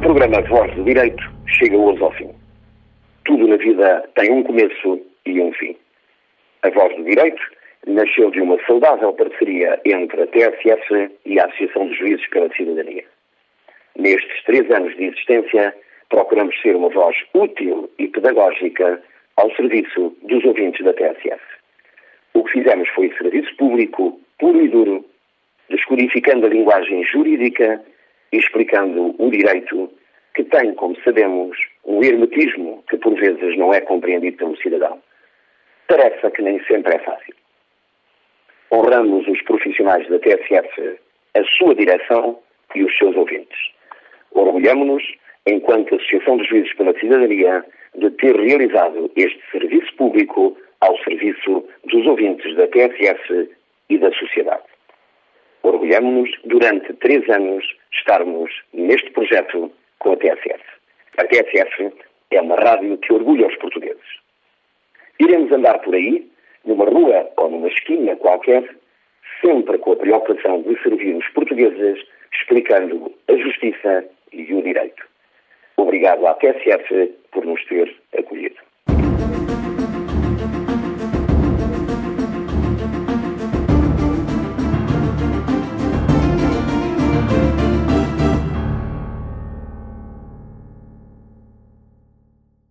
programa Voz do Direito chega hoje ao fim. Tudo na vida tem um começo e um fim. A Voz do Direito nasceu de uma saudável parceria entre a TSF e a Associação dos Juízes pela Cidadania. Nestes três anos de existência, procuramos ser uma voz útil e pedagógica ao serviço dos ouvintes da TSF. O que fizemos foi serviço público puro e duro, descodificando a linguagem jurídica explicando o direito que tem, como sabemos, um hermetismo que por vezes não é compreendido pelo cidadão. Tarefa que nem sempre é fácil. Honramos os profissionais da TSF, a sua direção e os seus ouvintes. Orgulhamos-nos, enquanto Associação dos Juízes pela Cidadania, de ter realizado este serviço público ao serviço dos ouvintes da TSF e da sociedade. Orgulhamos-nos, durante três anos, estarmos neste projeto com a TSF. A TSF é uma rádio que orgulha os portugueses. Iremos andar por aí, numa rua ou numa esquina qualquer, sempre com a preocupação de servir os portugueses, explicando a justiça e o direito. Obrigado à TSF por nos ter acolhido.